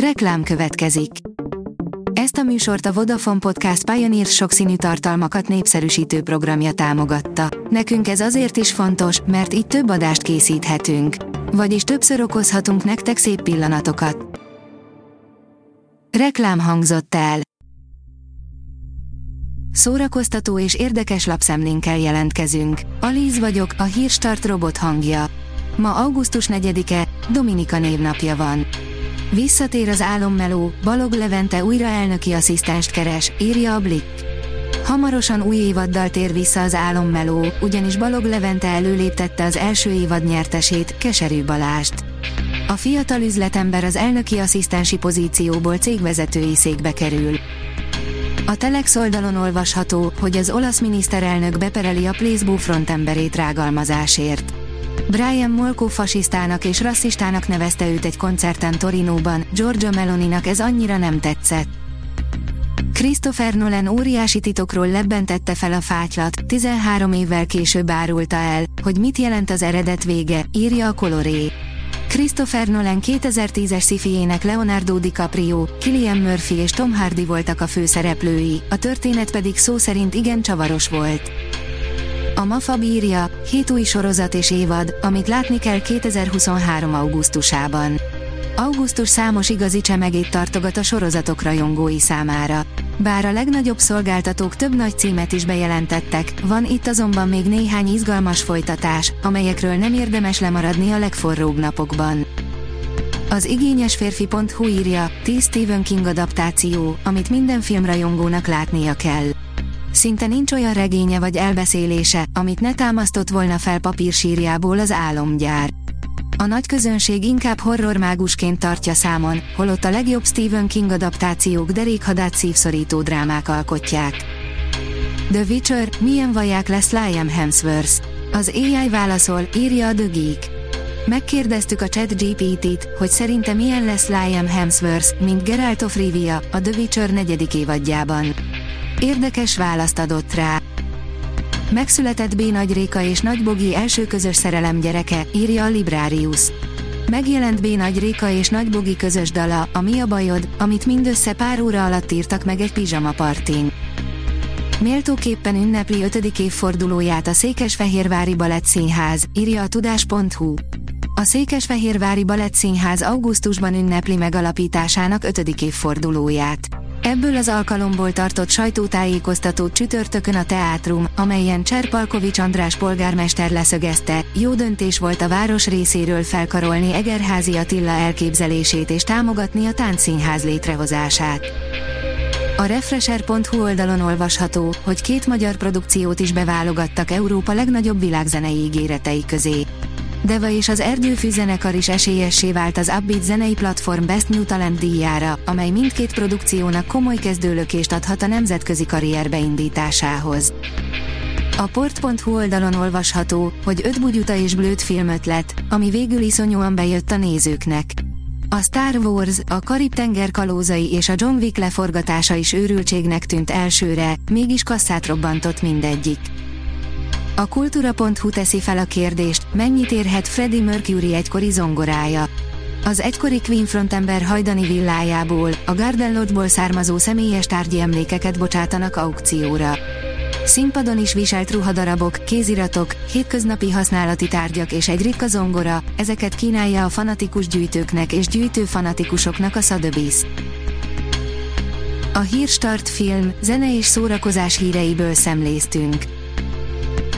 Reklám következik. Ezt a műsort a Vodafone Podcast Pioneer sokszínű tartalmakat népszerűsítő programja támogatta. Nekünk ez azért is fontos, mert így több adást készíthetünk. Vagyis többször okozhatunk nektek szép pillanatokat. Reklám hangzott el. Szórakoztató és érdekes lapszemlénkkel jelentkezünk. Alíz vagyok, a hírstart robot hangja. Ma augusztus 4-e, Dominika névnapja van. Visszatér az álommeló, Balog Levente újra elnöki asszisztenst keres, írja a Blick. Hamarosan új évaddal tér vissza az álommeló, ugyanis Balog Levente előléptette az első évad nyertesét, Keserű Balást. A fiatal üzletember az elnöki asszisztensi pozícióból cégvezetői székbe kerül. A Telex oldalon olvasható, hogy az olasz miniszterelnök bepereli a Placebo frontemberét rágalmazásért. Brian Molko fasisztának és rasszistának nevezte őt egy koncerten Torinóban, Giorgio Meloninak ez annyira nem tetszett. Christopher Nolan óriási titokról lebbentette fel a fátylat, 13 évvel később árulta el, hogy mit jelent az eredet vége, írja a Coloré. Christopher Nolan 2010-es szifiének Leonardo DiCaprio, Killian Murphy és Tom Hardy voltak a főszereplői, a történet pedig szó szerint igen csavaros volt. A MAFA bírja, 7 új sorozat és évad, amit látni kell 2023. augusztusában. Augusztus számos igazi csemegét tartogat a sorozatok rajongói számára. Bár a legnagyobb szolgáltatók több nagy címet is bejelentettek, van itt azonban még néhány izgalmas folytatás, amelyekről nem érdemes lemaradni a legforróbb napokban. Az igényes férfi.hu írja, 10 Stephen King adaptáció, amit minden filmrajongónak látnia kell. Szinte nincs olyan regénye vagy elbeszélése, amit ne támasztott volna fel papírsírjából az álomgyár. A nagy közönség inkább horrormágusként tartja számon, holott a legjobb Stephen King adaptációk derékhadát szívszorító drámák alkotják. The Witcher, milyen vaják lesz Liam Hemsworth? Az AI válaszol, írja a The Geek. Megkérdeztük a chat GPT-t, hogy szerinte milyen lesz Liam Hemsworth, mint Geralt of Rivia, a The Witcher negyedik évadjában. Érdekes választ adott rá. Megszületett B. Nagy Réka és Nagy Bogi első közös szerelem gyereke, írja a Librarius. Megjelent B. Nagy Réka és Nagy Bogi közös dala, a Mi a bajod, amit mindössze pár óra alatt írtak meg egy pizsama partin. Méltóképpen ünnepli 5. évfordulóját a Székesfehérvári Balett Színház, írja a tudás.hu. A Székesfehérvári Balett Színház augusztusban ünnepli megalapításának 5. évfordulóját. Ebből az alkalomból tartott sajtótájékoztatót csütörtökön a teátrum, amelyen Cserpalkovics András polgármester leszögezte, jó döntés volt a város részéről felkarolni Egerházi Attila elképzelését és támogatni a táncszínház létrehozását. A Refresher.hu oldalon olvasható, hogy két magyar produkciót is beválogattak Európa legnagyobb világzenei ígéretei közé. Deva és az Erdőfű zenekar is esélyessé vált az Upbeat zenei platform Best New Talent díjára, amely mindkét produkciónak komoly kezdőlökést adhat a nemzetközi karrier beindításához. A port.hu oldalon olvasható, hogy öt bugyuta és blőtt filmötlet, ami végül iszonyúan bejött a nézőknek. A Star Wars, a Karib-tenger kalózai és a John Wick leforgatása is őrültségnek tűnt elsőre, mégis kasszát robbantott mindegyik. A kultúra.hu teszi fel a kérdést, mennyit érhet Freddie Mercury egykori zongorája. Az egykori Queen frontember hajdani villájából, a Garden Lodge-ból származó személyes tárgyi emlékeket bocsátanak aukcióra. Színpadon is viselt ruhadarabok, kéziratok, hétköznapi használati tárgyak és egy ritka zongora, ezeket kínálja a fanatikus gyűjtőknek és gyűjtő fanatikusoknak a Sotheby's. A Hírstart film, zene és szórakozás híreiből szemléztünk.